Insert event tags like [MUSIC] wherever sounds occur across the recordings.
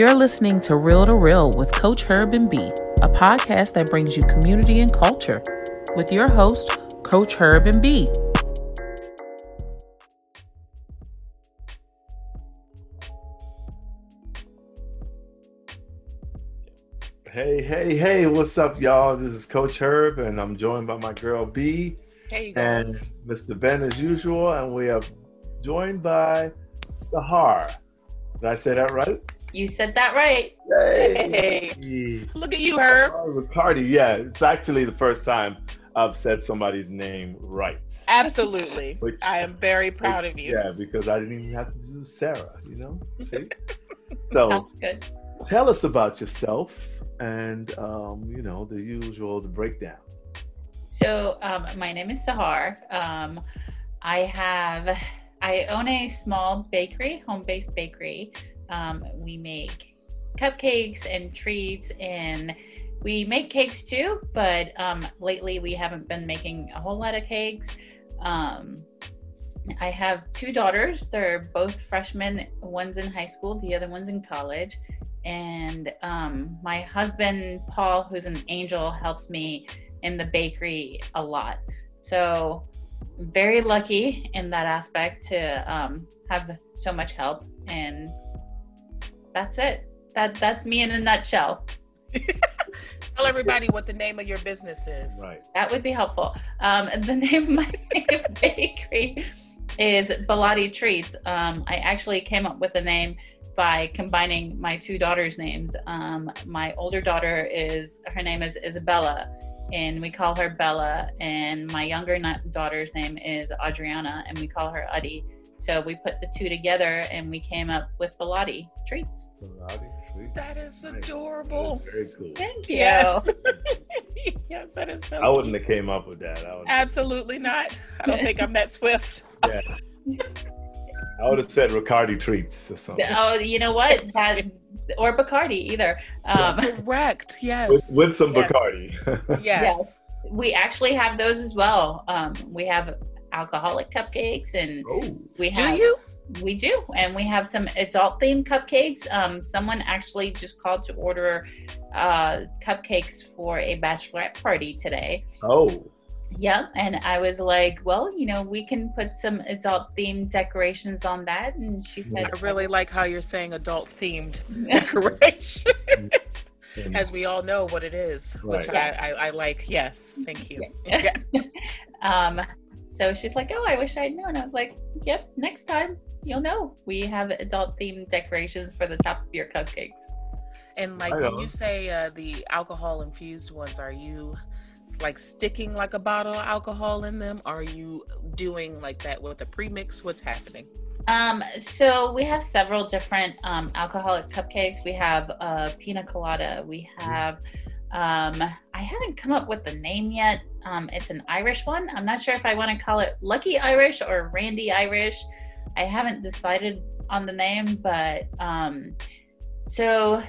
You're listening to Reel II Real with Coach Herb and B, a podcast that brings you community and culture with your host, Coach Herb and B. Hey, hey, hey, what's up, y'all? This is Coach Herb, and I'm joined by my girl B Hey, and guys. Mr. Ben as usual, and we are joined by Sahar. Did I say that right? You said that right. Hey! Look at you, Herb. Sahar Riccardi, yeah, it's actually the first time I've said somebody's name right. Absolutely. Which- I am very proud of you. Yeah, because I didn't even have to do Sarah, you know? See? [LAUGHS] so Sounds good. tell us about yourself and, um, you know, the usual, the breakdown. So, um, my name is Sahar. Um, I have, I own a small bakery, home-based bakery. Um, we make cupcakes and treats, and we make cakes too. But um, lately, we haven't been making a whole lot of cakes. Um, I have two daughters. They're both freshmen. One's in high school, the other one's in college. And um, my husband, Paul, who's an angel, helps me in the bakery a lot. So, very lucky in that aspect to um, have so much help. And that's it. That that's me in a nutshell. [LAUGHS] Tell everybody what the name of your business is. Right. That would be helpful. Um, the [LAUGHS] name of my bakery is Belladi Treats. Um, I actually came up with the name by combining my two daughters' names. Um, my older daughter is her name is Isabella, and we call her Bella. And my younger na- daughter's name is Adriana, and we call her Uddy. So we put the two together, and we came up with Belladi Treats. Belladi, sweet. That is Nice. adorable. Very cool. Thank you. Yes. [LAUGHS] [LAUGHS] yes, that is so. I wouldn't have came up with that. I would, Absolutely not. I don't think I'm that swift. yeah. I would have said Riccardi treats or something. Oh, you know what? That or Bacardi either. Um, Correct. Yes. With, with some Yes. Bacardi. [LAUGHS] yes. we actually have those as well. Um, we have alcoholic cupcakes, and oh, we Do you? we do, and we have some adult themed cupcakes. Um, someone actually just called to order uh, cupcakes for a bachelorette party today. oh, Yeah, and I was like, well, you know, we can put some adult themed decorations on that, and she said, I really like how you're saying adult themed [LAUGHS] decorations As we all know what it is, which Right. I, I, I like. Yes. Thank you. Yeah. [LAUGHS] Yeah. [LAUGHS] um, so she's like, oh, I wish I'd known. I was like, yep, next time you'll know. We have adult themed decorations for the top of your cupcakes. And like when you say uh, the alcohol infused ones, are you like sticking like a bottle of alcohol in them? Are you doing like that with a premix? What's happening? Um, so we have several different um, alcoholic cupcakes. We have uh, pina colada. We have, um, I haven't come up with the name yet. Um, it's an Irish one. I'm not sure if I want to call it Lucky Irish or Randy Irish. I haven't decided on the name, but um, so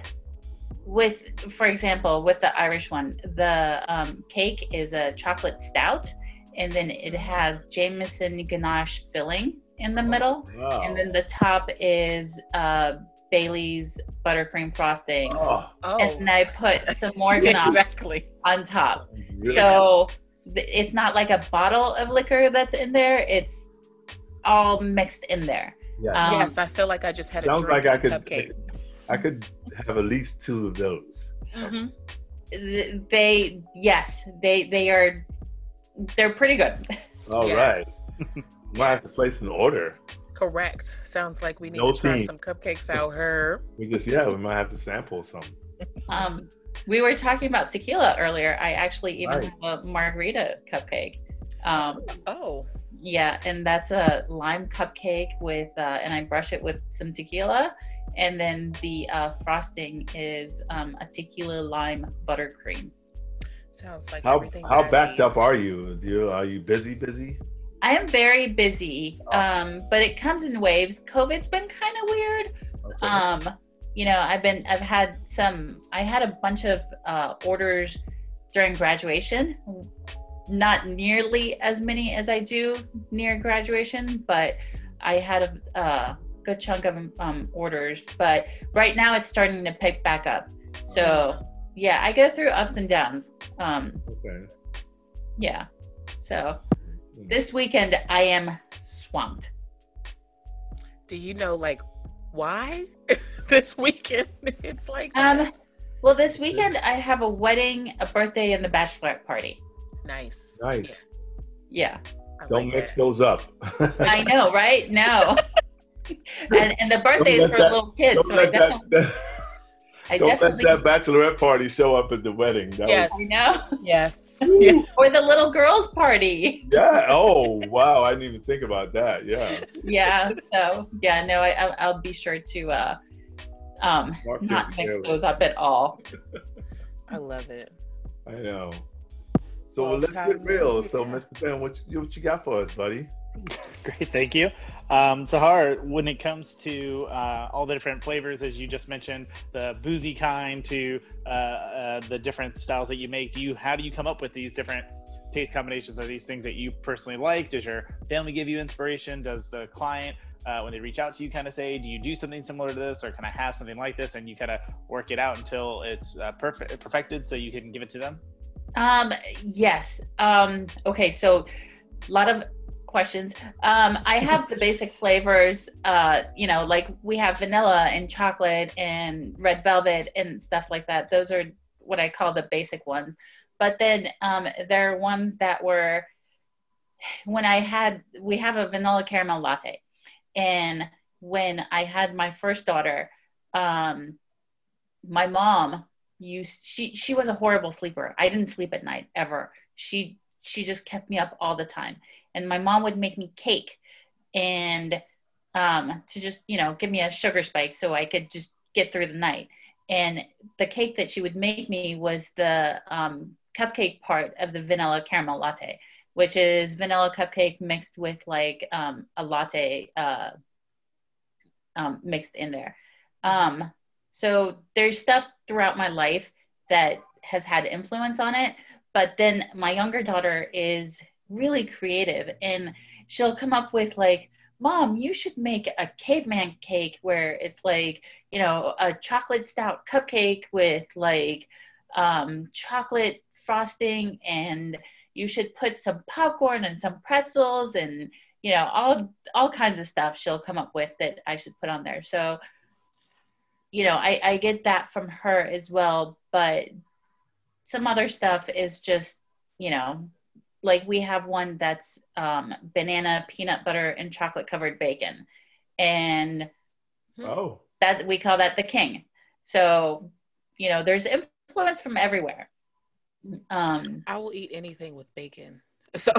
with, for example, with the Irish one, the um, cake is a chocolate stout, and then it has Jameson ganache filling in the middle wow. and then the top is uh, Bailey's buttercream frosting, oh, Oh, and then I put [LAUGHS] some more exactly. on top. really So th- it's not like a bottle of liquor that's in there; it's all mixed in there. yes. um, yes, I feel like I just had a drink like I could, cupcake. I could have at least two of those. hmm They, yes, they they are, they're pretty good. All right, might have to place an order. Correct. Sounds like we need No to try theme. some cupcakes out here. We just yeah, we might have to sample some. Um, we were talking about tequila earlier. I actually even Right. have a margarita cupcake. Um, Oh, Yeah, and that's a lime cupcake with, uh, and I brush it with some tequila, and then the uh, frosting is um, a tequila lime buttercream. sounds like How everything. how backed up are you? Do you are you busy? Busy? I am very busy, Oh. um, but it comes in waves. COVID's been kind of weird. Okay. Um, you know, I've been, I've had some, I had a bunch of uh, orders during graduation. Not nearly as many as I do near graduation, but I had a, uh, good chunk of um, orders, but right now it's starting to pick back up. So yeah, I go through ups and downs. Um, Okay. yeah. So this weekend I am swamped. Do you know like why [LAUGHS] this weekend? [LAUGHS] It's like Um, well, this weekend I have a wedding, a birthday, and the bachelorette party. nice. Nice. Yeah, I Don't like mix that. those up. I know, right? No. [LAUGHS] and and the birthday Don't is for that- little kids, so I let definitely, that, I don't let definitely, that bachelorette party show up at the wedding. That Yes. was- I [LAUGHS] know. Yes. yes. [LAUGHS] Or the little girls' party. [LAUGHS] yeah. Oh, wow. I didn't even think about that. Yeah. Yeah. So yeah, no, I, I'll, I'll be sure to uh, um, Mark not mix calendar. those up at all. I love it. I know. So Well, let's get real. to- So, Mr. Ben, what you, what you got for us, buddy? Great, thank you. Um, Sahar, when it comes to uh, all the different flavors, as you just mentioned, the boozy kind to uh, uh, the different styles that you make, do you how do you come up with these different taste combinations? Are these things that you personally like? Does your family give you inspiration? Does the client, uh, when they reach out to you, kind of say, "Do you do something similar to this, or can I have something like this?" And you kind of work it out until it's uh, perfect, perfected, so you can give it to them. Um, yes. Um, okay, so a lot of questions. Um, I have the basic [LAUGHS] flavors, uh, you know, like we have vanilla and chocolate and red velvet and stuff like that. Those are what I call the basic ones. But then um, there are ones that were when I had we have a vanilla caramel latte, and when I had my first daughter, um, my mom used she she was a horrible sleeper. I didn't sleep at night ever. She she just kept me up all the time, and my mom would make me cake, and um, to just you know give me a sugar spike so I could just get through the night. And the cake that she would make me was the um, cupcake part of the vanilla caramel latte which is vanilla cupcake mixed with like um, a latte uh, um, mixed in there. Um, so there's stuff throughout my life that has had influence on it. But then my younger daughter is really creative and she'll come up with like, Mom, you should make a caveman cake where it's like, you know, a chocolate stout cupcake with like um, chocolate frosting and you should put some popcorn and some pretzels and you know all all kinds of stuff she'll come up with that I should put on there. So you know, I I get that from her as well, but some other stuff is just, you know, like we have one that's um, banana, peanut butter, and chocolate covered bacon, and Oh, that we call that the king. So, you know, there's influence from everywhere. Um, I will eat anything with bacon. [LAUGHS] So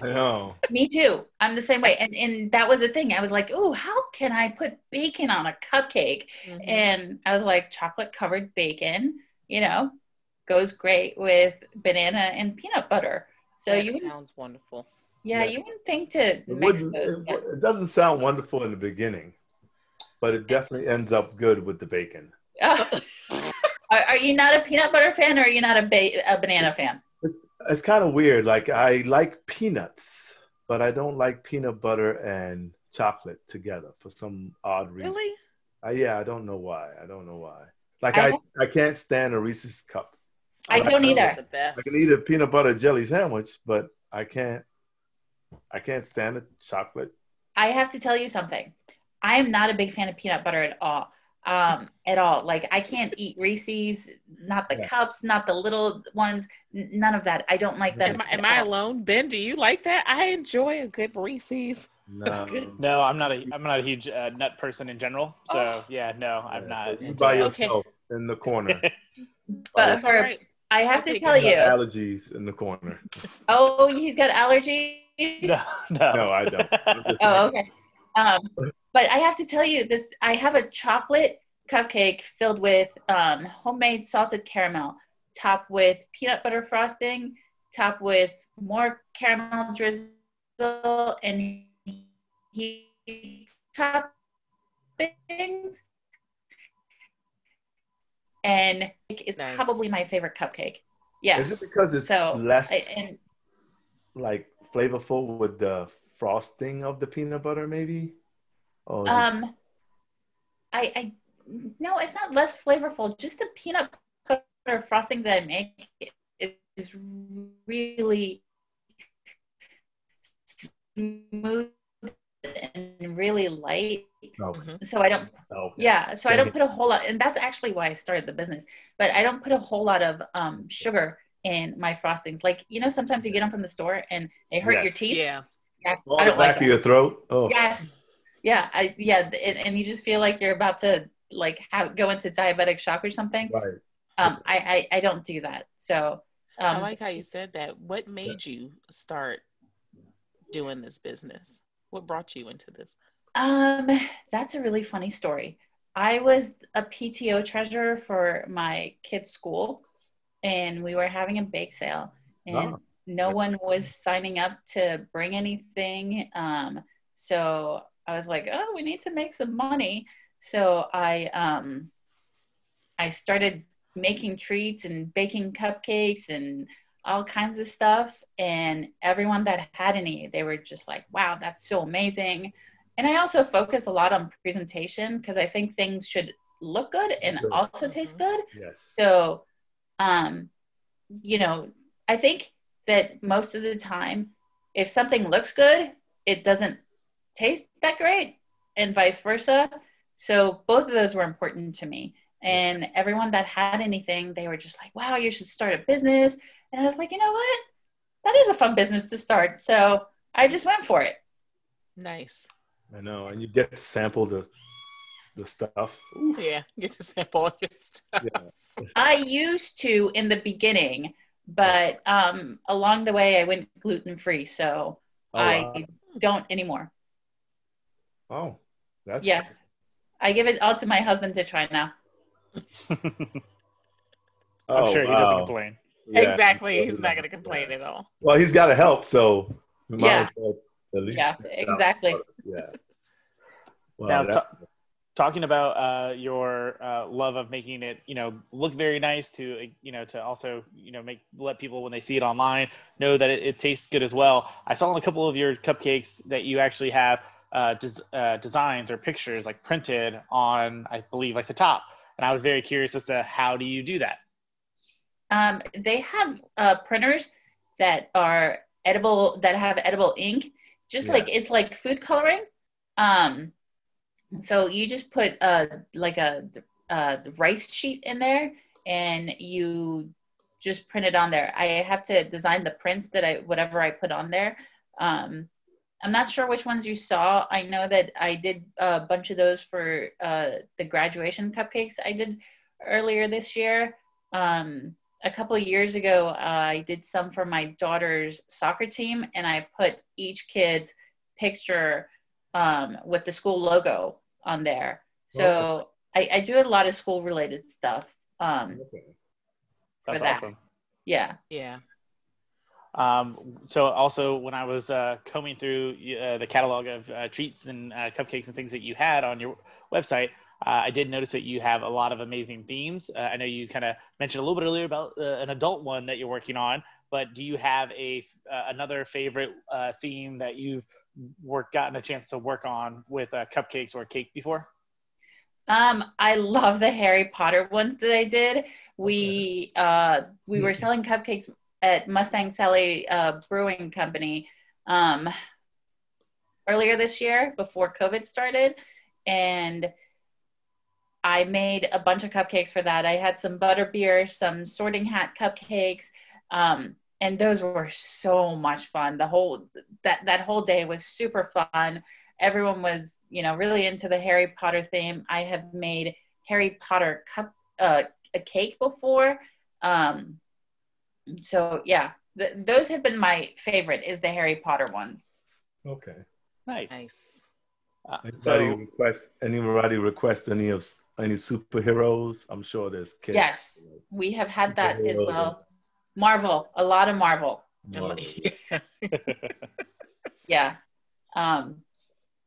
I know. me too. I'm the same way. And and that was the thing. I was like, oh, how can I put bacon on a cupcake? Mhm. And I was like, chocolate covered bacon, you know, goes great with banana and peanut butter. So that you sounds wonderful. yeah, Yeah. you wouldn't think to It, mix wouldn't, those. it, yeah. it doesn't sound wonderful in the beginning, but it definitely ends up good with the bacon. Oh. [LAUGHS] are, are you not a peanut butter fan or are you not a, ba- a banana fan? It's, it's kind of weird. Like, I like peanuts, but I don't like peanut butter and chocolate together for some odd reason. Really? Uh, yeah, I don't know why. I don't know why. Like, I I, I can't stand a Reese's cup. I don't either. The best. I can eat a peanut butter jelly sandwich, but I can't. I can't stand the chocolate. I have to tell you something. I am not a big fan of peanut butter at all. Um, at all. Like I can't eat Reese's, not the Yeah. cups, not the little ones, n- none of that. I don't like that. Am I, am I alone? Ben, do you like that? I enjoy a good Reese's. No. [LAUGHS] Good. No, I'm not a I'm not a huge uh, nut person in general. So Oh. yeah, no, I'm Yeah, not. You by that. Okay. yourself in the corner. [LAUGHS] But That's all for- right. I have to tell you. Allergies in the corner. [LAUGHS] Oh, he's got allergies. No, no, No, I don't. [LAUGHS] Oh, okay. Um, but I have to tell you this. I have a chocolate cupcake filled with um, homemade salted caramel, topped with peanut butter frosting, topped with more caramel drizzle and heat toppings. And it is Nice. probably my favorite cupcake. Yeah. Is it because it's So, less I- and like flavorful with the frosting of the peanut butter? Maybe. Oh, is it- Um, I, I, no, it's not less flavorful. Just the peanut butter frosting that I make is really smooth and really light. No, So I don't, no. yeah. So I don't put a whole lot, and that's actually why I started the business. But I don't put a whole lot of um, sugar in my frostings. Like you know, sometimes you get them from the store and they hurt your teeth. Yeah. Yeah, Oh, I the don't like back that. of your throat. Oh, Yes. Yeah. I yeah, and, and you just feel like you're about to like have, go into diabetic shock or something. right. Um, I, I I don't do that. So um, I like how you said that. What made you start doing this business? What brought you into this? Um, that's a really funny story. I was a PTO treasurer for my kids' school, and we were having a bake sale, and Oh. no one was signing up to bring anything. Um, so I was like, "Oh, we need to make some money." So I um, I started making treats and baking cupcakes and all kinds of stuff. And everyone that had any, they were just like, "Wow, that's so amazing." And I also focus a lot on presentation because I think things should look good and Sure. also taste good. Yes. So, um, you know, I think that most of the time, if something looks good, it doesn't taste that great, and vice versa. So, both of those were important to me. And everyone that had anything, they were just like, wow, you should start a business. And I was like, you know what? That is a fun business to start. So, I just went for it. Nice. I know, and you get to sample the the stuff. Ooh, Yeah. Get to sample all your stuff. yeah. I used to in the beginning, but um, along the way, I went gluten free. So, Oh, I wow. don't anymore. oh, that's Yeah. I give it all to my husband to try now. [LAUGHS] I'm Oh, sure he doesn't complain. Yeah. Exactly. He's not going to complain at all. Well, he's got to help, so we might Yeah. as well at least Yeah, test out. exactly. Yeah. Wow, Now, that- ta- talking about uh, your uh, love of making it, you know, look very nice to, uh, you know, to also, you know, make let people when they see it online know that it, it tastes good as well. I saw in a couple of your cupcakes that you actually have uh, des- uh, designs or pictures like printed on, I believe, like the top, and I was very curious as to how do you do that. Um, they have uh, printers that are edible, that have edible ink, just Yeah. like it's like food coloring. Um, so you just put uh, like a, a rice sheet in there and you just print it on there. I have to design the prints that I, whatever I put on there. Um, I'm not sure which ones you saw. I know that I did a bunch of those for uh, the graduation cupcakes I did earlier this year. Um, a couple of years ago, uh, I did some for my daughter's soccer team, and I put each kid's picture um, with the school logo on there. So I, I do a lot of school related stuff. Um, Okay. For That's that. awesome. yeah. Yeah. Um, so also when I was uh, combing through uh, the catalog of uh, treats and uh, cupcakes and things that you had on your website, uh, I did notice that you have a lot of amazing themes. Uh, I know you kind of mentioned a little bit earlier about uh, an adult one that you're working on, but do you have a uh, another favorite uh, theme that you've worked gotten a chance to work on with uh, cupcakes or cake before? Um, I love the Harry Potter ones that I did. We uh, we were selling cupcakes at Mustang Sally uh, Brewing Company um, earlier this year before COVID started, and I made a bunch of cupcakes for that. I had some butterbeer, some Sorting Hat cupcakes, um, and those were so much fun. The whole that that whole day was super fun. Everyone was, you know, really into the Harry Potter theme. I have made Harry Potter cup uh, a cake before. Um, so yeah, th- those have been my favorite. Is the Harry Potter ones. Okay. Nice. Nice. Uh, Anybody so request anybody request any of any superheroes? I'm sure there's kids. Yes. We have had that as well. Marvel, a lot of Marvel. Marvel, Yeah. [LAUGHS] Yeah. Um,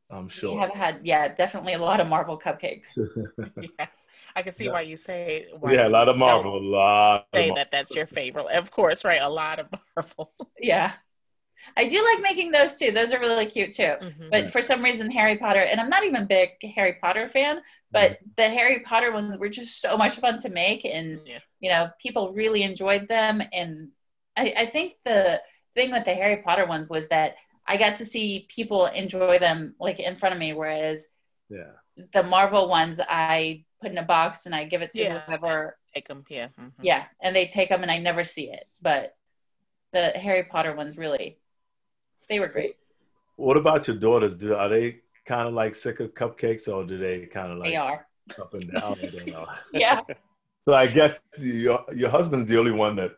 I'm sure. we have had, yeah, definitely a lot of Marvel cupcakes. [LAUGHS] yes. I can see Yeah. why you say why yeah, a lot of Marvel. A lot. Say of that that's your favorite. Of course, right? A lot of Marvel. [LAUGHS] Yeah. I do like making those too. Those are really cute too. Mhm. But for some reason, Harry Potter, and I'm not even a big Harry Potter fan, but the Harry Potter ones were just so much fun to make, and Yeah. you know, people really enjoyed them. And I, I think the thing with the Harry Potter ones was that I got to see people enjoy them like in front of me, whereas Yeah. the Marvel ones I put in a box and I give it to Yeah. whoever. Take them. Yeah. mhm. Yeah, and they take them and I never see it. But the Harry Potter ones really, they were great. What about your daughters? Do are they kind of like sick of cupcakes, or do they kind of like They are. up and down? [LAUGHS] Yeah. So I guess your your husband's the only one that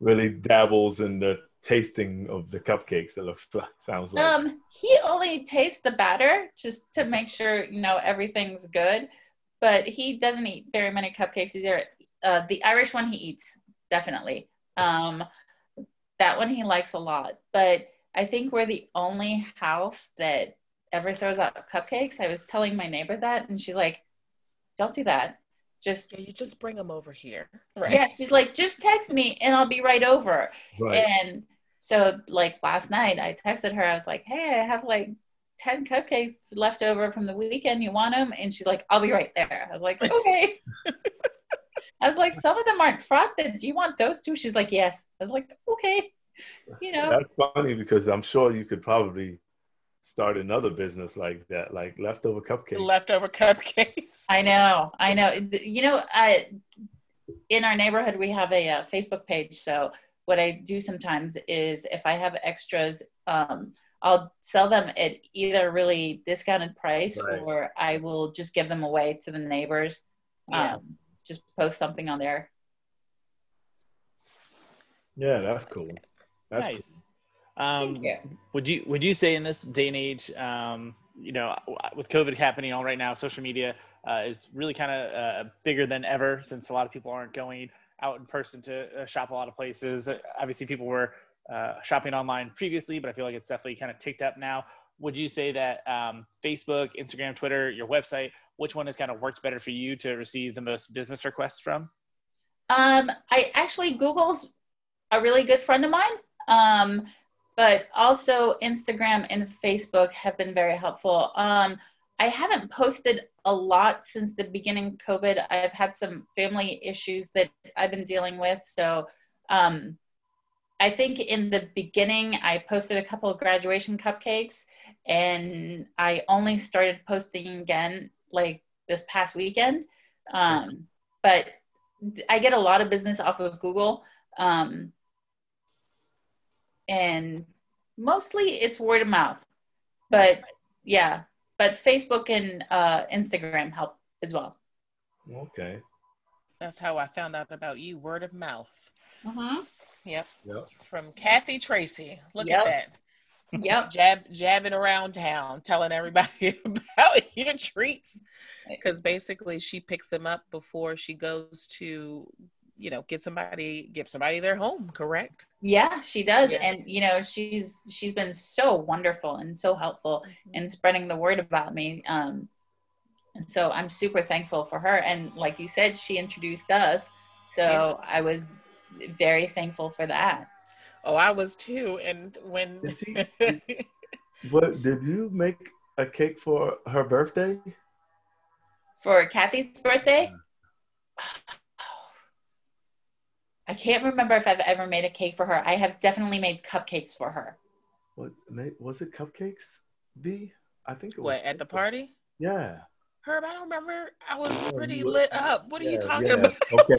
really dabbles in the tasting of the cupcakes. It looks like sounds like. Um, he only tastes the batter just to make sure you know everything's good, but he doesn't eat very many cupcakes either. Uh, the Irish one he eats definitely. Um, that one he likes a lot, but I think we're the only house that ever throws out cupcakes. I was telling my neighbor that, and she's like, "Don't do that. Just Yeah, you just bring them over here. Right. yeah." She's like, "Just text me, and I'll be right over." right. And so, like last night, I texted her. I was like, "Hey, I have like ten cupcakes left over from the weekend. You want them?" And she's like, "I'll be right there." I was like, [LAUGHS] "Okay." I was like, "Some of them aren't frosted. Do you want those too?" She's like, "Yes." I was like, "Okay." You know. That's funny because I'm sure you could probably start another business like that, like leftover cupcakes. Leftover cupcakes. I know, I know. You know, I in our neighborhood we have a, uh Facebook page. So what I do sometimes is if I have extras, um, I'll sell them at either really discounted price Right. or I will just give them away to the neighbors. Yeah. Um, just post something on there. yeah, that's cool. That's nice. Um, Thank would you would you say in this day and age, um, you know, with COVID happening all right now, social media uh, is really kind of uh, bigger than ever since a lot of people aren't going out in person to uh, shop a lot of places. Uh, Obviously, people were uh, shopping online previously, but I feel like it's definitely kind of ticked up now. Would you say that um, Facebook, Instagram, Twitter, your website, which one has kind of worked better for you to receive the most business requests from? Um, I actually Google's a really good friend of mine. Um, but also Instagram and Facebook have been very helpful. Um, I haven't posted a lot since the beginning of COVID. I've had some family issues that I've been dealing with. So um, I think in the beginning, I posted a couple of graduation cupcakes, and I only started posting again like this past weekend. Um, but I get a lot of business off of Google. Um, and mostly it's word of mouth. But yeah, but Facebook and uh, Instagram help as well. okay. That's how I found out about you. Word of mouth. Uh-huh. Yep. Yep. From Kathy Tracy. Look Yep. at that. Yep. [LAUGHS] Jab jabbing around town, telling everybody [LAUGHS] about your treats. Because basically she picks them up before she goes to, you know, get somebody give somebody their home, correct? Yeah, she does. Yeah. And you know, she's she's been so wonderful and so helpful in spreading the word about me. Um and so I'm super thankful for her. And like you said, she introduced us. So I was very thankful for that. Oh, I was too. And when Did she- [LAUGHS] But did you make a cake for her birthday? For Kathy's birthday, I can't remember if I've ever made a cake for her. I have definitely made cupcakes for her. What was it? Cupcakes? B? I think it was. what at the party? Yeah. Herb, I don't remember. I was Oh, pretty lit up. What are you talking yeah. about? Okay.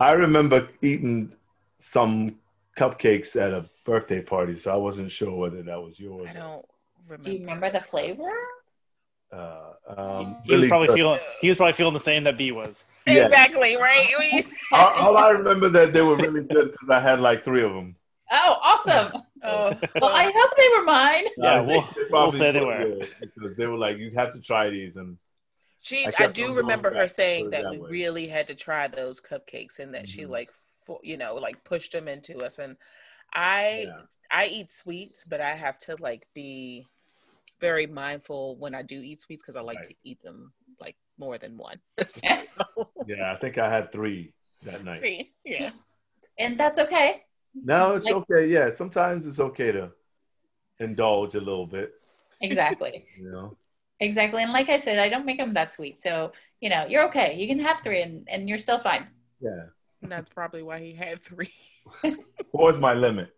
I remember eating some cupcakes at a birthday party, so I wasn't sure whether that was yours. I don't remember. Do you remember the flavor? Uh, um, He was really probably good. feeling he was probably feeling the same that B was. Yeah. Exactly, right? [LAUGHS] All, all I remember that they were really good because I had like three of them. Oh, awesome. [LAUGHS] oh, Well, I hope they were mine. Yeah, we'll- think they we'll probably say they were. because they were like, you have to try these, and she. I I, do remember her saying that that we way. really had to try those cupcakes, and that she Mhm. like, fo- you know, like pushed them into us. And I, Yeah. I eat sweets, but I have to like be very mindful when I do eat sweets because I like Right. to eat them like more than one. [LAUGHS] [LAUGHS] yeah, I think I had three that night. See, yeah. And that's okay. No, it's Like- okay. Yeah, sometimes it's okay to indulge a little bit. Exactly. [LAUGHS] You know. Exactly. And like I said, I don't make them that sweet. So, you know, you're okay. You can have three and, and you're still fine. Yeah. And that's probably why he had three. Four is my limit.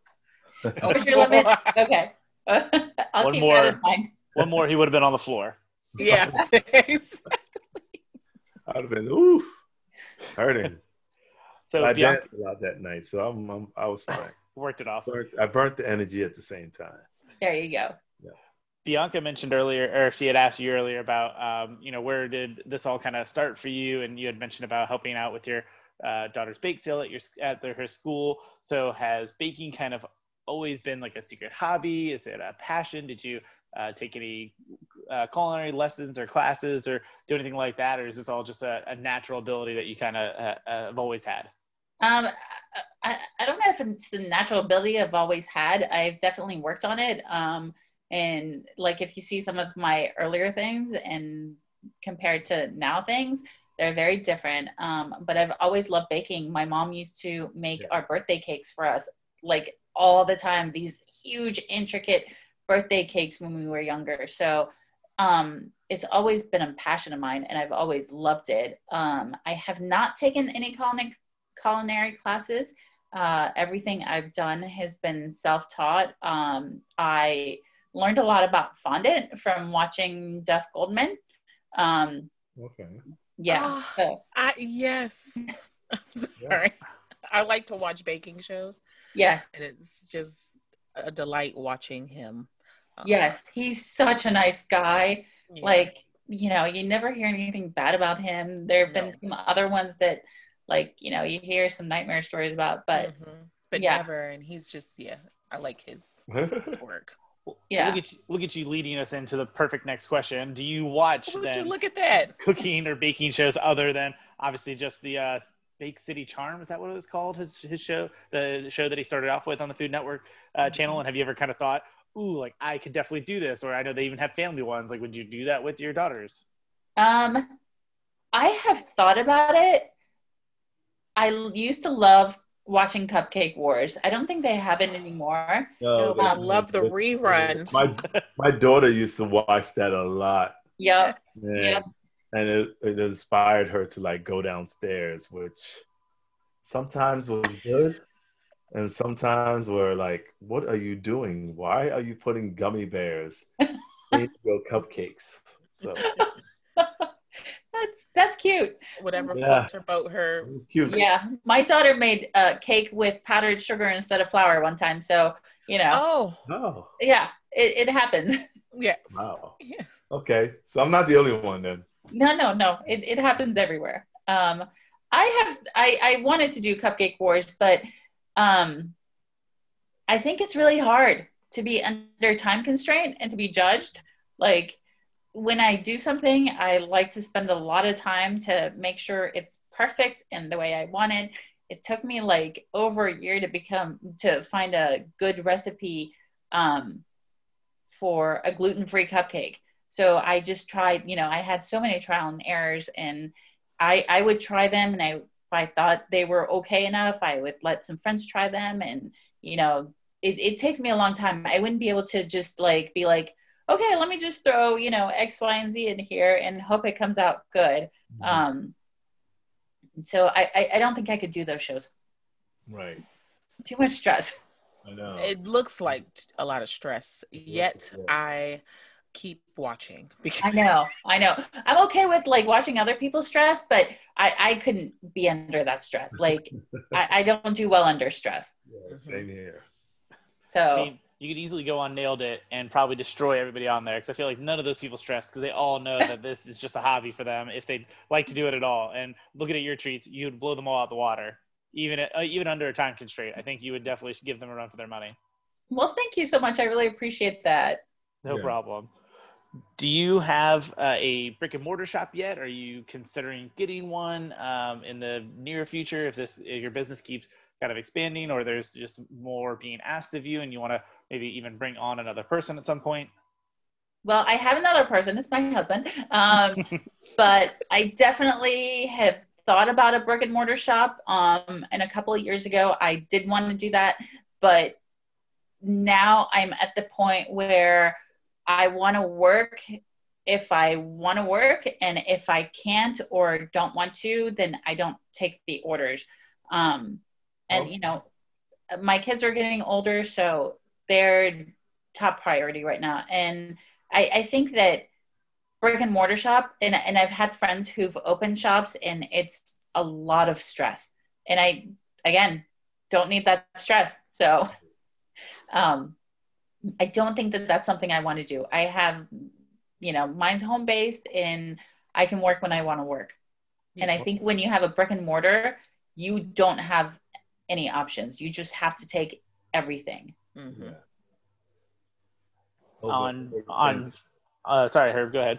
What's your limit? Okay. I'll One keep more. that in mind. One more, he would have been on the floor. yes. I'd have been oof, hurting. [LAUGHS] So I Bianca danced a lot that night, so I'm, I'm I was fine. [LAUGHS] worked it off. Burnt, I burnt the energy at the same time. There you go. Yeah. Bianca mentioned earlier, or she had asked you earlier about, um, you know, where did this all kind of start for you? And you had mentioned about helping out with your uh, daughter's bake sale at your at the, her school. So has baking kind of always been like a secret hobby? Is it a passion? Did you uh, take any uh, culinary lessons or classes or do anything like that, or is this all just a, a natural ability that you kind of uh, uh, have always had? Um, I, I don't know if it's the natural ability I've always had. I've definitely worked on it. Um, and like if you see some of my earlier things and compared to now things, they're very different. Um, but I've always loved baking. My mom used to make Yeah. our birthday cakes for us like all the time. These huge, intricate birthday cakes when we were younger. So um, it's always been a passion of mine, and I've always loved it. Um, I have not taken any culinary culinary classes. Uh, everything I've done has been self-taught. Um, I learned a lot about fondant from watching Duff Goldman. Um, Okay. yeah. Ah. so- I yes. [LAUGHS] I'm sorry. I like to watch baking shows, yes. and it's just a delight watching him. Um, Yes. He's such a nice guy. yeah. Like, you know, you never hear anything bad about him. There have been No. some other ones that, like, you know, you hear some nightmare stories about, but Mhm. but yeah. never. And he's just yeah. I like his, his [LAUGHS] work. Yeah. Look at you, look at you leading us into the perfect next question. Do you watch Would you then look at that? [LAUGHS] cooking or baking shows other than obviously just the uh, Bake City Charm? Is that what it was called? His his show, the show that he started off with on the Food Network uh, channel. And have you ever kind of thought, ooh, like I could definitely do this? Or I know they even have family ones. Like, would you do that with your daughters? Um, I have thought about it. I used to love watching Cupcake Wars. I don't think they have it anymore. No, but I love the reruns. My my daughter used to watch that a lot, Yep. Yes. and, Yep. and it, it inspired her to like go downstairs, which sometimes was good, and sometimes were like, "What are you doing? Why are you putting gummy bears [LAUGHS] in your cupcakes?" So [LAUGHS] That's that's cute. Whatever Yeah. floats her boat, her cute. Yeah, my daughter made a cake with powdered sugar instead of flour one time. So you know, oh Oh, yeah, it, it happens. yes. wow. Yeah. Okay, so I'm not the only one then. No, no, no. It, it happens everywhere. Um, I have I, I wanted to do Cupcake Wars, but um, I think it's really hard to be under time constraint and to be judged. Like when I do something, I like to spend a lot of time to make sure it's perfect and the way I want it. It took me like over a year to become to find a good recipe um, for a gluten-free cupcake. So I just tried, you know, I had so many trial and errors and I I would try them and I if I thought they were okay enough, I would let some friends try them and you know, it, it takes me a long time. I wouldn't be able to just like be like, okay, let me just throw, you know, X, Y, and Z in here and hope it comes out good. Um so I, I, I don't think I could do those shows. right. Too much stress. I know. It looks like a lot of stress, yet yeah. I keep watching [LAUGHS] because I know, I know. I'm okay with like watching other people stress, but I, I couldn't be under that stress. Like [LAUGHS] I, I don't do well under stress. Yeah, same here. So I mean, you could easily go on Nailed It and probably destroy everybody on there because I feel like none of those people stress because they all know that this is just a hobby for them if they'd like to do it at all. And looking at your treats, you would blow them all out the water, even uh, even under a time constraint. I think you would definitely give them a run for their money. well, thank you so much. I really appreciate that. No Yeah. problem. Do you have uh, a brick and mortar shop yet? Are you considering getting one um, in the near future if this if your business keeps kind of expanding, or there's just more being asked of you, and you want to maybe even bring on another person at some point? Well, I have another person. It's my husband. Um, [LAUGHS] but I definitely have thought about a brick and mortar shop um and a couple of years ago I did want to do that but now I'm at the point where I want to work if I want to work and if I can't or don't want to then I don't take the orders. Um and Okay. you know my kids are getting older so they're top priority right now. And I, I think that brick and mortar shop and, and i've had friends who've opened shops and it's a lot of stress. And i again don't need that stress. So [LAUGHS] um i don't think that that's something i want to do i have you know mine's home based and i can work when i want to work and i think when you have a brick and mortar you don't have any options you just have to take everything hmm Yeah. on on uh sorry herb go ahead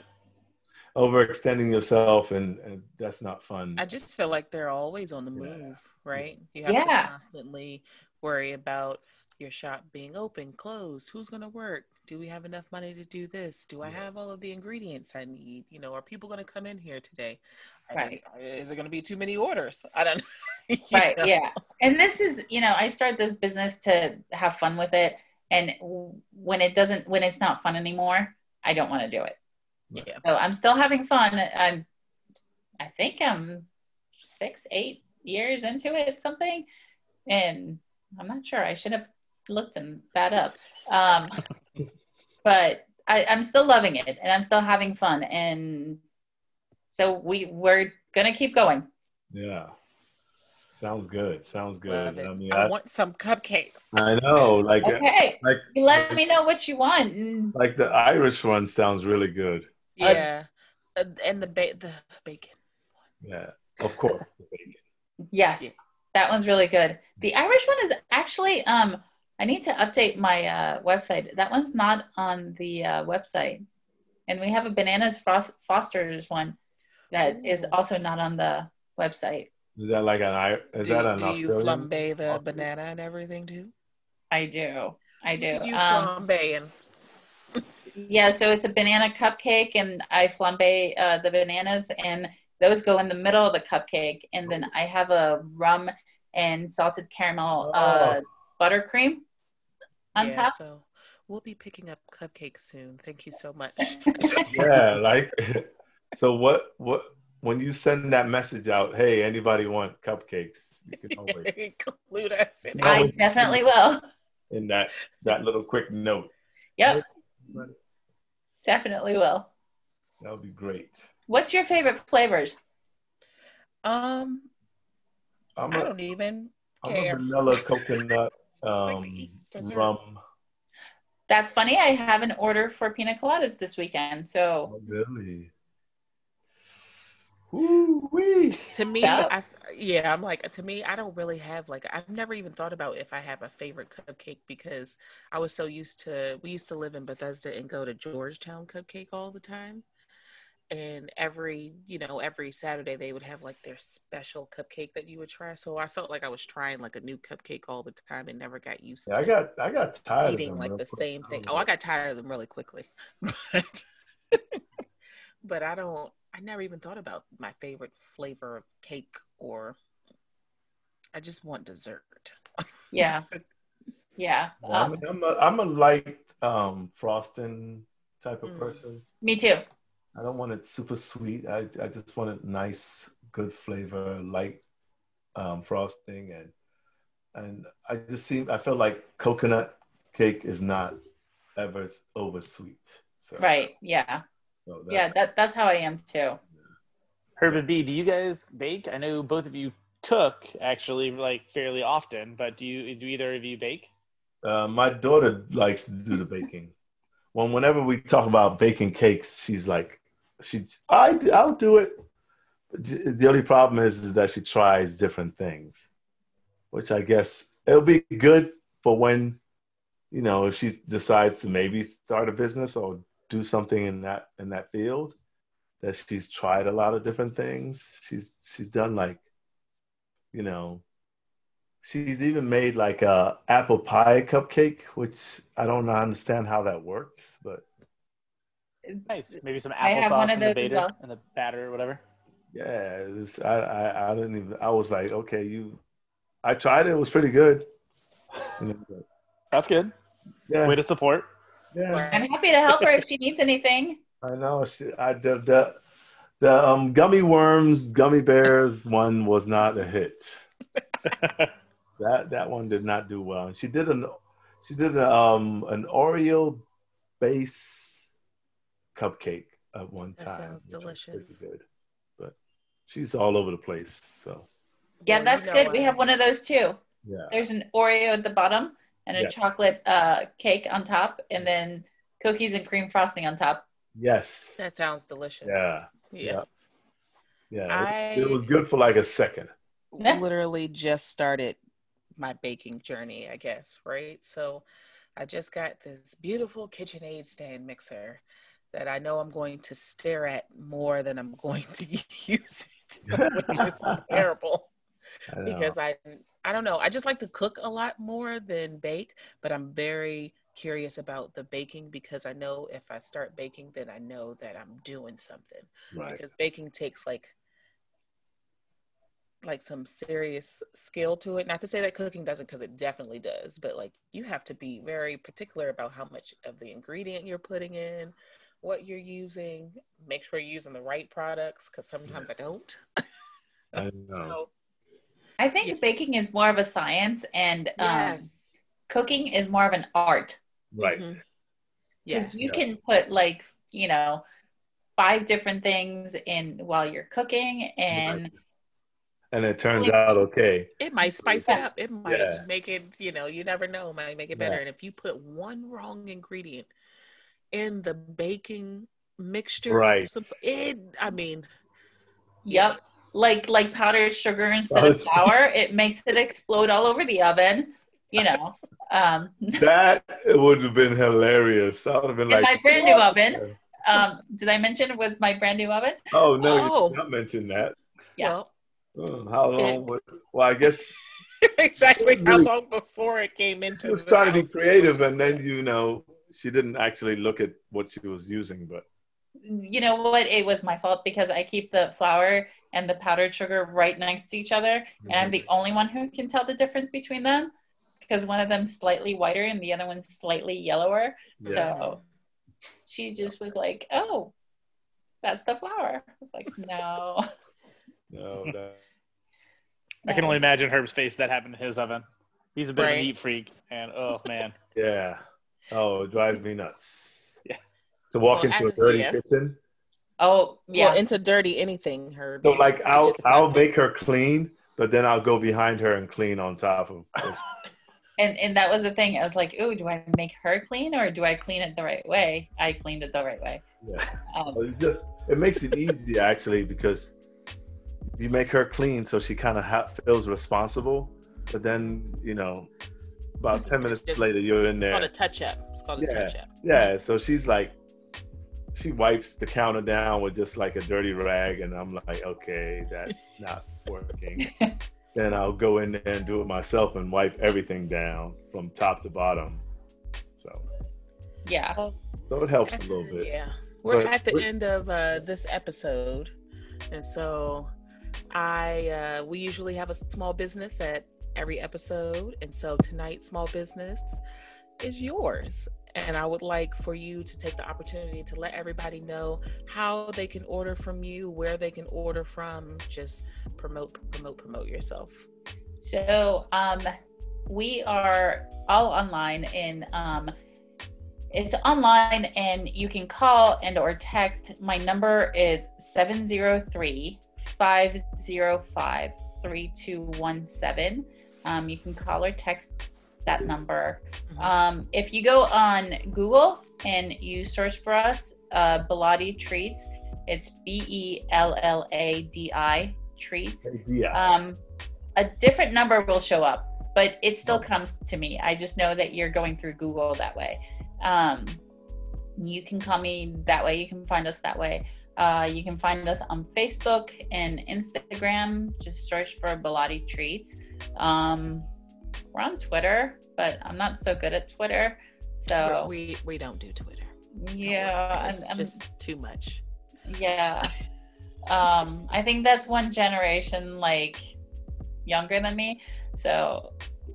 overextending yourself and, and that's not fun. I just feel like they're always on the Yeah. move, right? You have Yeah. to constantly worry about your shop being open, closed. Who's going to work? Do we have enough money to do this? Do I Yeah. have all of the ingredients I need? You know, are people going to come in here today? Right. they- uh, is it going to be too many orders? [LAUGHS] I don't know. [LAUGHS] Right know? yeah and this is you know i started this business to have fun with it and when it doesn't when it's not fun anymore i don't want to do it Yeah. so i'm still having fun i'm i think i'm six eight years into it something and i'm not sure i should have looked and that up um but I, i'm still loving it and i'm still having fun and so we we're gonna keep going Yeah. Sounds good. Sounds good. I mean, I I, want some cupcakes. I know, like, okay like, You let me know what you want like the Irish one sounds really good. Yeah. Uh, and the ba- the bacon. Yeah, of course. the bacon. Yes, Yeah. that one's really good. The Irish one is actually um I need to update my uh, website. That one's not on the uh, website, and we have a bananas Fros- Foster's one that is Ooh. also not on the website. Is that like an I? Is Do, that an do you flambe the Australian? banana and everything too? I do, I do. You Um, flambe and yeah, so it's a banana cupcake, and I flambe uh, the bananas, and those go in the middle of the cupcake, and then I have a rum and salted caramel uh, buttercream on yeah, top. So we'll be picking up cupcakes soon. Thank you so much. [LAUGHS] Yeah, like. [LAUGHS] So what? What? When you send that message out, hey, anybody want cupcakes? You can [LAUGHS] always Include us in. I definitely will. in that that little quick note. Yep, definitely will. That would be great. What's your favorite flavors? Um, I'm I a, don't even I'm a vanilla coconut um, to eat dessert. rum. That's funny. I have an order for pina coladas this weekend. So Oh, really? Woo wee! To me, Yeah. I f- yeah, I'm like to me, I don't really have like I've never even thought about if I have a favorite cupcake because I was so used to we used to live in Bethesda and go to Georgetown Cupcake all the time. And every, you know, every Saturday they would have like their special cupcake that you would try. So I felt like I was trying like a new cupcake all the time and never got used Yeah, I got I got tired of eating them like the quick. same thing. Oh, I got tired of them really quickly. [LAUGHS] But but I don't I never even thought about my favorite flavor of cake or I just want dessert. yeah, [LAUGHS] yeah. Yeah, I'm, Um, I'm a I'm a light um, frosting type of Mm. person. me too. I don't want it super sweet. I I just want it nice, good flavor, light um, frosting, and and I just seem I feel like coconut cake is not ever over sweet. So, Right. Yeah. so that's- Yeah. That that's how I am too. herb and b do you guys bake i know both of you cook actually like fairly often but do you do either of you bake Uh, my daughter likes to do the baking. When whenever we talk about baking cakes, she's like, she I I'll do it. The only problem is is that she tries different things, which I guess it'll be good for when, you know, if she decides to maybe start a business or do something in that in that field. That she's tried a lot of different things. She's she's done like, you know, She's even made like a apple pie cupcake, which I don't understand how that works, but nice maybe some I have one applesauce of in the those as batter well. in the batter or whatever Yeah, it's, I, I I didn't even. I was like, okay, you. I tried it. It was pretty good. You know, but, That's good. yeah, Way to support. yeah. I'm happy to help her if she needs anything. I know. She, I the, the the um gummy worms, gummy bears one was not a hit. [LAUGHS] That that one did not do well. She did an she did a, um an Oreo base cupcake at one time. That time. sounds which was pretty delicious. Good. But she's all over the place. So Yeah, Well, that's good. We have one of those too. yeah. There's an Oreo at the bottom and a Yeah. chocolate uh, cake on top, and then cookies and cream frosting on top. Yes. That sounds delicious. Yeah. Yeah. Yeah. I- It, it was good for like a second. [LAUGHS] Literally just started my baking journey, I guess, right? So I just got this beautiful KitchenAid stand mixer that I know I'm going to stare at more than I'm going [LAUGHS] to use it, [LAUGHS] which is terrible. I because I I don't know. I just like to cook a lot more than bake, but I'm very curious about the baking because I know if I start baking, then I know that I'm doing something. right. Because baking takes like like some serious skill to it. Not to say that cooking doesn't, because it definitely does, but like you have to be very particular about how much of the ingredient you're putting in, what you're using. Make sure you're using the right products, because sometimes I don't. I [LAUGHS] know. So I think Yeah. baking is more of a science, and um, cooking is more of an art. right. Mhm. 'Cause yes, you Yeah. can put like you know five different things in while you're cooking, and And it turns out okay. It might spice it up. It might Yeah. make it, you know, you never know, might make it Yeah. better. And if you put one wrong ingredient in the baking mixture, Right. some- it, I mean, yep, like like powdered sugar instead of flour, it makes it explode all over the oven. You know, um, [LAUGHS] That would have been hilarious. I would have been like, my brand new oven. um, did I mention it was my brand new oven? Oh no, Oh. you did not mention that. Yeah. well, Oh, how long? It- would, well, I guess [LAUGHS] exactly how long before it came into she was the trying to be creative, and then you know she didn't actually look at what she was using. But You know what? It was my fault because I keep the flour and the powdered sugar right next to each other, and I'm the only one who can tell the difference between them because one of them's slightly whiter and the other one's slightly yellower. yeah, So she just was like, "Oh, that's the flour." I was like, "No." [LAUGHS] no, no. I can only imagine Herb's face that happened in his oven. He's a bit of a neat freak, and oh man, yeah. Oh, it drives me nuts. Yeah. To walk Well, into a I- dirty yeah. kitchen. Oh, yeah. Well, into dirty anything, her. So like I'll I'll nothing. make her clean, but then I'll go behind her and clean on top of. and and that was the thing. I was like, "Ooh, do I make her clean or do I clean it the right way?" I cleaned it the right way. Yeah. Um, It just it makes it easy actually because you make her clean, so she kind of ha- feels responsible. But then you know, about ten minutes Just- later, you're in It's called there. a touch up. It's called a touch up. Yeah, so she's like, she wipes the counter down with just like a dirty rag, and I'm like, okay, that's [LAUGHS] not working. then I'll go in there and do it myself and wipe everything down from top to bottom. So, yeah. so it helps a little bit. Yeah. We're But- at the but- end of uh, this episode. And so I uh, we usually have a small business at every episode. And so tonight, small business is yours. And I would like for you to take the opportunity to let everybody know how they can order from you, where they can order from. Just promote, promote, promote yourself. So um, we are all online in um, it's online and you can call and or text. My number is 703-505-3217. Um, you can call or text that number. Mhm. Um, if you go on Google and you search for us, uh, Belladi Treats, it's B E L L A D I Treats Yeah. um, a different number will show up, but it still comes to me. I just know that you're going through Google that way. Um, you can call me that way. You can find us that way. Uh, you can find us on Facebook and Instagram. Just search for Belladi Treats. Um, we're on Twitter, but I'm not so good at Twitter. So we we don't do Twitter. yeah, I'm, it's I'm- just too much. yeah. Um, I think that's one generation like younger than me. So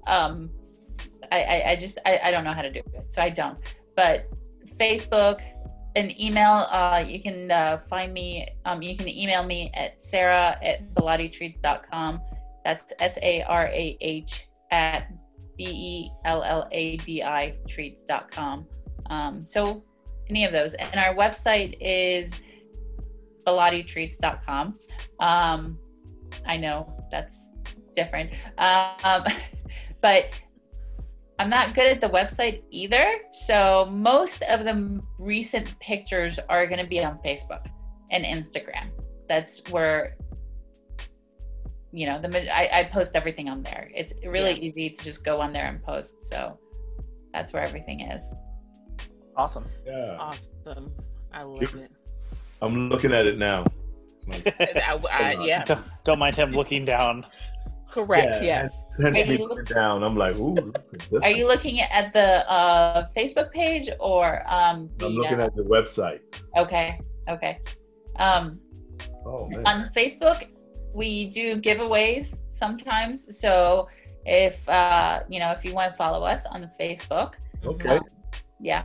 um, I, I, I just I, I don't know how to do it. So I don't. But Facebook, an email, uh, you can uh, find me, um, you can email me at sarah at belladitreats.com. That's S A R A H at B E L L A D I treats.com. Um, so any of those. And our website is belladitreats.com. Um, I know that's different. Um, [LAUGHS] but I'm not good at the website either. So most of the recent pictures are going to be on Facebook and Instagram. That's where you know the I, I post everything on there. It's really yeah. easy to just go on there and post. So that's where everything is. Awesome. Yeah. Awesome. I love it. I'm looking at it now. [LAUGHS] I, I, yes. Don't, don't mind him looking down. Correct. Yeah, yes. Look- down. I'm like, ooh. Are you looking at the uh, Facebook page or um, the, I'm looking uh, at the website. Okay. Okay. Um, oh, man. on Facebook, we do giveaways sometimes. So if uh, you know, if you want to follow us on the Facebook, okay. Um, yeah.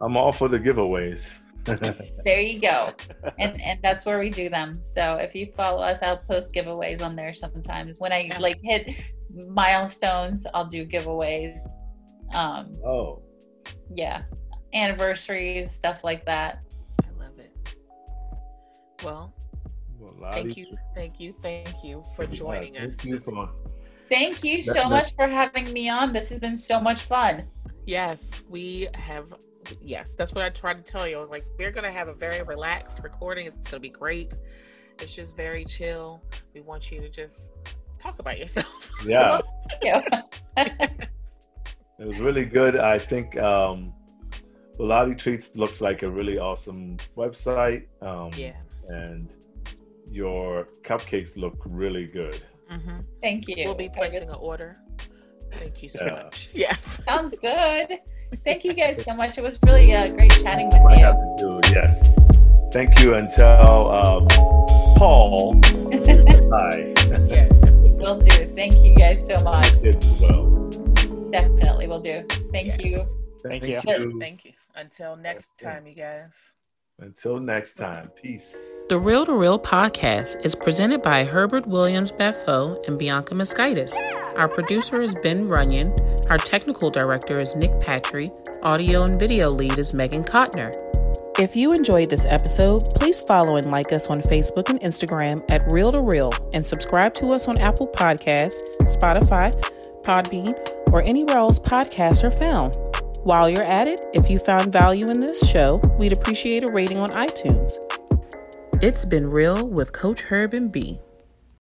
I'm all for the giveaways. [LAUGHS] there you go. And and that's where we do them. So if you follow us i'll post giveaways on there sometimes. When i like hit milestones i'll do giveaways. Um oh. yeah. Anniversaries stuff like that. I love it. Well, well thank you thank you thank you for joining us thank you, for, thank you so much for having me on this has been so much fun yes we have yes, that's what I tried to tell you. I was like, we're gonna have a very relaxed recording. It's gonna be great. It's just very chill. We want you to just talk about yourself. [LAUGHS] Yeah. it was really good. I think um Belladi Treats looks like a really awesome website. Um, yeah. And your cupcakes look really good. Mm-hmm. Thank you. We'll be placing an order. Thank you so yeah. much. [LAUGHS] Yes. Sounds good. Thank you guys so much. It was really uh, great chatting with you. Have to do, yes. Thank you and tell um, Paul [LAUGHS] hi. yeah, will do. Thank you guys so much. It's well. Definitely will do. Thank yes. you. Thank, Thank you. you. Thank you. Until next time, you guys. Until next time, peace. The Reel II Real podcast is presented by Herbert Williams Beffo and Bianca Mosquitis. Our producer is Ben Runyon. Our technical director is Nick Patry. Audio and video lead is Megan Kotner. If you enjoyed this episode, please follow and like us on Facebook and Instagram at Reel II Real and subscribe to us on Apple Podcasts, Spotify, Podbean, or anywhere else podcasts are found. While you're at it, if you found value in this show, we'd appreciate a rating on iTunes. It's been real with Coach Herb and B.